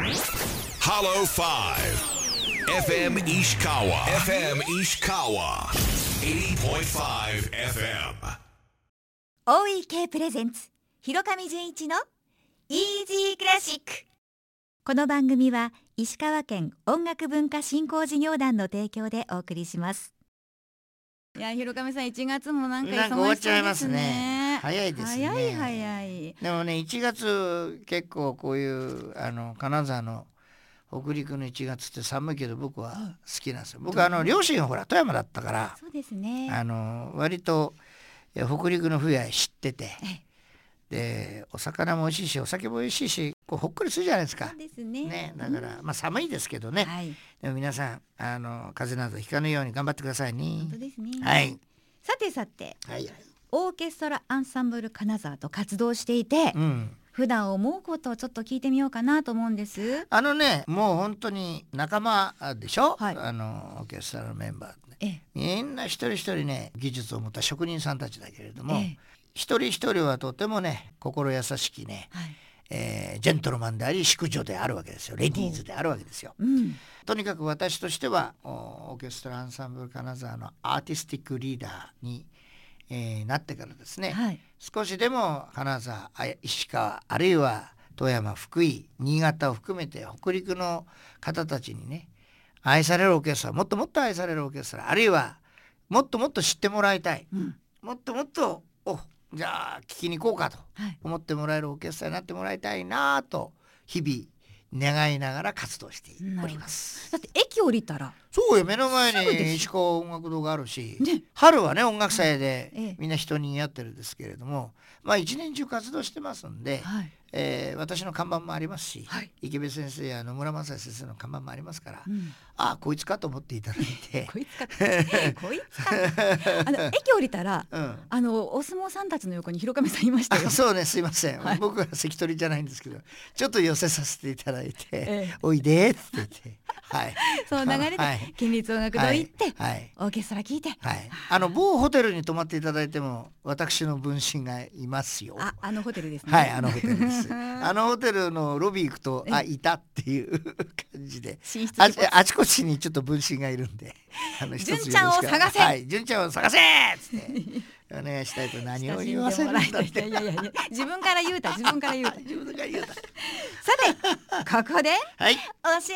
Hollow 5 FM Ishikawa. FM Ishikawa. 80.5 FM 大井系プレゼンツ広上純一のイージークラシックこの番組は石川県音楽文化振興事業団の提供でお送りします。いや広上さん1月もなんか忙しそうでっちゃいますすねね早いですね。早い早い。でもね1月結構こういうあの金沢の北陸の1月って寒いけど僕は好きなんですよ。僕あの両親がほら富山だったからそうですね。あの割と北陸の冬は知っててえでお魚も美味しいしお酒も美味しいしこうほっこりするじゃないですか。ですね。ね、だから、まあ寒いですけどね、はい。でも皆さんあの風邪などひかぬように頑張ってくださいね。本当。ですね。はい、さてさて。はいはいオーケストラアンサンブル金沢と活動していて、うん、普段思うことをちょっと聞いてみようかなと思うんです。あのねもう本当に仲間でしょ、はい。あのオーケストラのメンバーで、ええ。みんな一人一人ね技術を持った職人さんたちだけれども、ええ。一人一人はとてもね心優しきね、はい。えージェントルマンであり淑女であるわけですよ。レディーズであるわけですよ。うん。とにかく私としてはおオーケストラアンサンブル金沢のアーティスティックリーダーに、えーなってからですね、はい。少しでも金沢あ石川あるいは富山福井新潟を含めて北陸の方たちにね愛されるオーケストラもっともっと愛されるオーケストラあるいはもっともっと知ってもらいたいうん。もっともっとおじゃあ聞きに行こうかとはい。思ってもらえるオーケストラになってもらいたいなと日々願いながら活動しております。だって駅降りたら。そうよ目の前に石川音楽堂があるし、ね。春はね音楽祭でええ。みんな人にやってるんですけれども、まあ一年中活動してますんで、はいえー私の看板もありますし、はい。池部先生や野村正也先生の看板もありますから、うん。ああこいつかと思っていただいて、こいつかこいつかあの 駅降りたらうん、あのお相撲さんたちの横に広上さんいましたよ。あそうねすいません、はい。僕は関取じゃないんですけどちょっと寄せさせていただいて「ええおいで」って言って。はい。そう流れではい。県立音楽堂行ってはい。はい。オーケストラ聞いて。はい、あの某ホテルに泊まっていただいても私の分身がいますよ。ああのホテルですね。はい、あのホテルです。あのホテルのロビー行くと、あ、いたっていう感じで。あちあちこちにちょっと分身がいるんで。あの 一つよろしく純ちゃんを探せはい、純ちゃんを探せっつって。お願いしたいと 何を言わせるんだいやいやいや自分から言うた自分から言うた 自分が言うた。さてここではい。教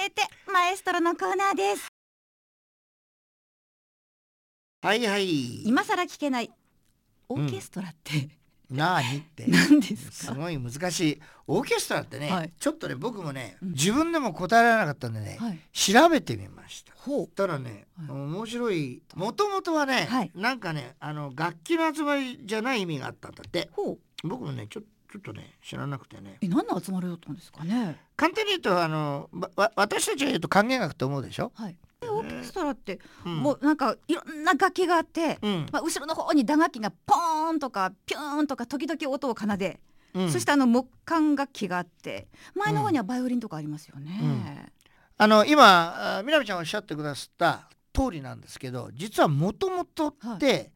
えてマエストロのコーナーですはいはい。今更聞けないオーケストラってなあにって。何ですか、すごい難しい。オーケストラってね、はい。ちょっとね僕もね、うん。自分でも答えられなかったんでね、はい。調べてみました。ほう。たらね、はい。面白いもともとはね、はい。なんかねあの楽器の集まりじゃない意味があったんだって。ほう。僕もねちょちょっとね知らなくてね。え何の集まりだったんですかね？簡単に言うとあのわわ私たちが言うと管弦楽と思うでしょ、はい。でオーケストラって、うん、もうなんかいろんな楽器があって、うん、まあ、後ろの方に打楽器がポーンとかピューンとか時々音を奏で、うん。そしてあの木管楽器があって前の方にはバイオリンとかありますよね、あの今あみなみちゃんおっしゃってくださった通りなんですけど実はもともとって、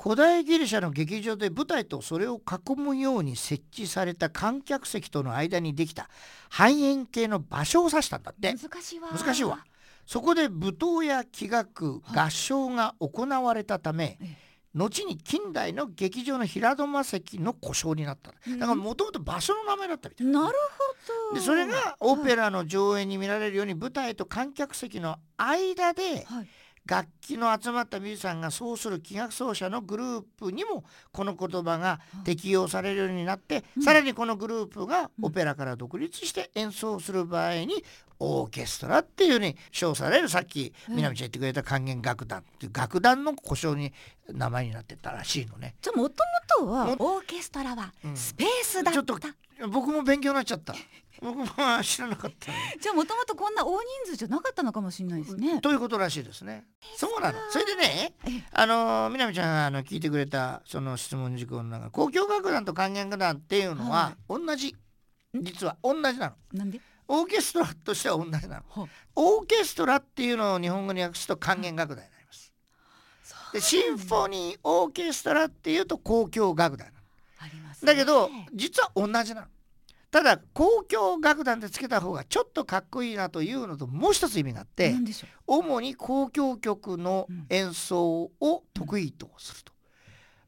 古代ギリシャの劇場で舞台とそれを囲むように設置された観客席との間にできた半円形の場所を指したんだって。難しいわ。難しいわそこで舞踏や器楽はい合唱が行われたため、ええ。後に近代の劇場の平戸間席の故障になった。うん。だからもともと場所の名前だったみたいな。るほど。でそれがオペラの上演に見られるように舞台と観客席の間ではい。楽器の集まったミュージシャンが奏する器楽奏者のグループにもこの言葉が適用されるようになって、うん。さらにこのグループがオペラから独立して演奏する場合にオーケストラっていうふうに称されるさっきうん南ちゃん言ってくれた管弦楽団っていう楽団の故障に名前になってったらしいのね。じゃあもともとはオーケストラはうんスペースだった、ちょっと僕も勉強になっちゃった。僕も知らなかったね。じゃあもともとこんな大人数じゃなかったのかもしれないですね。ということらしいですね。そうなの。それでねええ、あのみなみちゃんがあの聞いてくれたその質問事項の中、交響楽団と管弦楽団っていうのは同じ、実は同じなの。なんで？オーケストラとしては同じなの。はオーケストラっていうのを日本語に訳すと管弦楽団になります。で、シンフォニーオーケストラっていうと交響楽団なの。ありますね、だけど実は同じなの。ただ交響楽団でつけた方がちょっとかっこいいなというのともう一つ意味があって主に交響曲の演奏を得意とすると、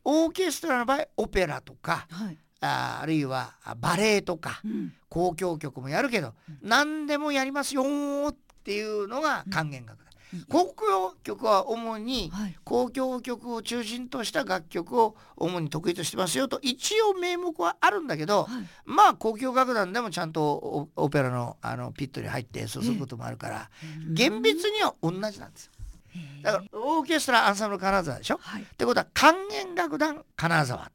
オーケストラの場合オペラとかうはい、ああるいはあバレエとかうん。交響曲もやるけど、何でもやりますよーっていうのが管弦楽団、うん。交響曲は主にはい、交響曲を中心とした楽曲を主に得意としてますよと一応名目はあるんだけど、はい。まあ交響楽団でもちゃんとオオペラのあのピットに入って演奏することもあるから、厳密には同じなんですよ。だからオーケストラアンサンブル金沢でしょ？はい、ってことは管弦楽団金沢っ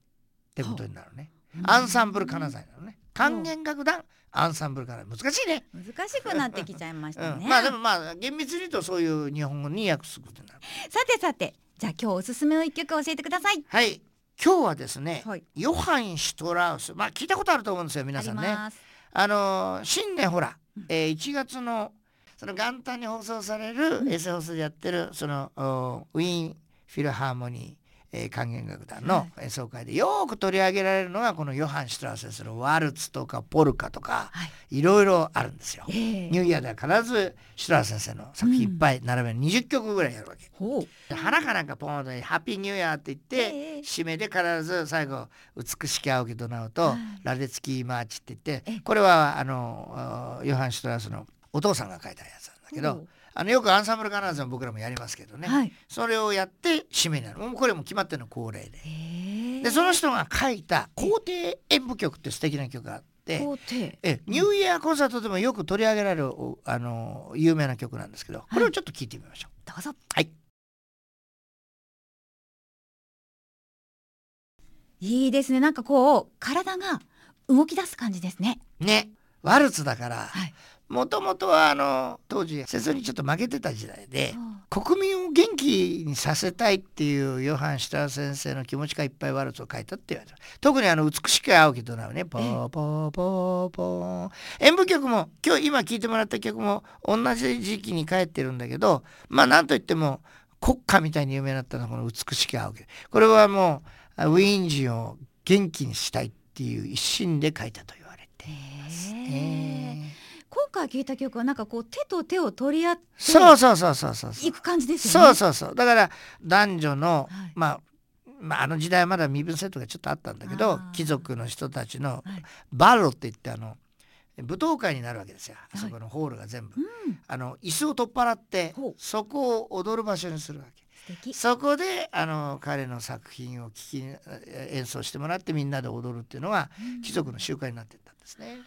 てことになるねアンサンブル金沢になるね。管弦楽団アンサンブル金沢。難しいね、難しくなってきちゃいましうたね、ん、まあでもまあ厳密に言うとそういう日本語に訳すことになる。さてさてじゃあ今日おすすめの一曲教えてください。はい。今日はですね、はい。ヨハン・シュトラウス。まあ聞いたことあると思うんですよ皆さんね。あのー新年ほら、うん。えー1月のその元旦に放送される、うん。S 放送でやってるそのおウィーンフィルハーモニー、えー管弦楽団はの演奏会でよく取り上げられるのがこのヨハン・シュトラウスですのワルツとかポルカとかはい。いろいろあるんですよ。ええ。ニューイヤーでは必ずシュトラウス先生の作品いっぱい並べる、20曲ぐらいやるわけ。花かなんかポンとハッピーニューイヤーって言って、ええ。締めで必ず最後「美しき青きドナウ」とはい「ラデツキーマーチ」って言ってえこれはあのあヨハン・シュトラウスのお父さんが書いたやつなんだけどあのよくアンサンブルカナーズも僕らもやりますけどね、はい。それをやって締めになる。もうこれも決まってるの恒例で。でその人が書いた「皇帝演舞曲」って素敵な曲があって。皇帝えニューイヤーコンサートでもよく取り上げられるおあの有名な曲なんですけどこれをちょっと聞いてみましょう。どうぞ。はい。いいですね。なんかこう体が動き出す感じですね。ね。ワルツだからはいもともとはあの当時戦争にちょっと負けてた時代であ国民を元気にさせたいっていうヨハン・シュター先生の気持ちがいっぱいワルツを書いたって言われてる。特にあの美しく青きとなるね。ポーポーポーポー。演舞曲も今日今聴いてもらった曲も同じ時期に帰ってるんだけどまあなんといっても国歌みたいに有名になったのはこの美しき青き。これはもうウィーン人を元気にしたいっていう一心で書いたと言われています。へね。聞いた曲はなんかこう手と手を取り合ってそうそうそうそうそうそう。いく感じですよねそうそうそう。だから男女の、はい。まあまあ、あの時代はまだ身分制度がちょっとあったんだけど貴族の人たちのはい。バロって言ってあの舞踏会になるわけですよ。い。あそこのホールが全部、うん。あの椅子を取っ払ってそこを踊る場所にするわけ。そこであの彼の作品を聴きえ演奏してもらってみんなで踊るっていうのが貴族の習慣になっていったんですね。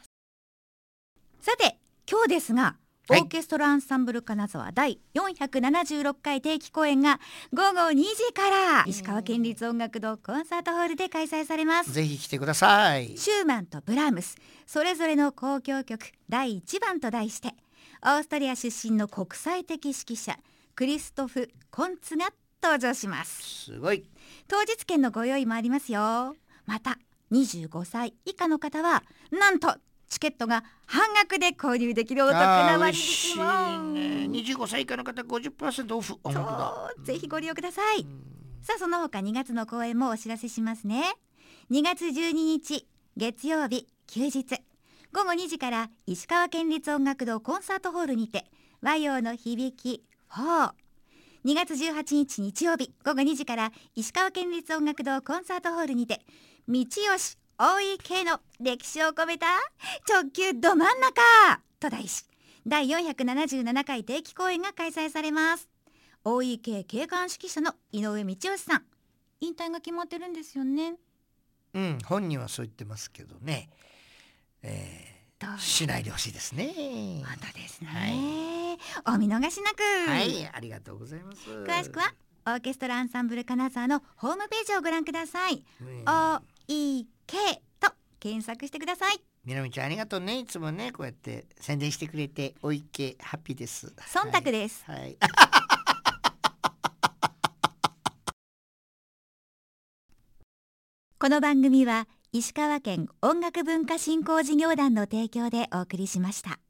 さて今日ですがオはい。ーケストラアンサンブル金沢第476回定期公演が午後2時から石川県立音楽堂コンサートホールで開催されます。ぜひ来てください。シューマンとブラームスそれぞれの交響曲第1番と題してオーストリア出身の国際的指揮者クリストフ・コンツが登場します。すごい。当日券のご用意もありますよ。また25歳以下の方はなんとチケットが半額で購入できるお得な割引も。ね。25歳以下の方50%オフ。あ本当だそうぜひご利用ください。うんさあその他2月の公演もお知らせしますね。2月12日月曜日休日。午後2時から石川県立音楽堂コンサートホールにて和洋の響き4 2月18日日曜日午後2時から石川県立音楽堂コンサートホールにて道吉大井系の歴史を込めた直球ど真ん中と題し第477回定期公演が開催されます。大井系景観指揮者の井上道義さん。引退が決まってるんですよね。うん、本人はそう言ってますけどね。えー、しないでほしいですね。本当ですね、お見逃しなく、はい、ありがとうございます。詳しくはオーケストラアンサンブル金沢のホームページをご覧ください、うん、OEK と検索してくださいみなみちゃんありがとうね。いつもね、こうやって宣伝してくれて、おいけハッピーです。忖度です、はい。は いこの番組は石川県音楽文化振興事業団の提供でお送りしました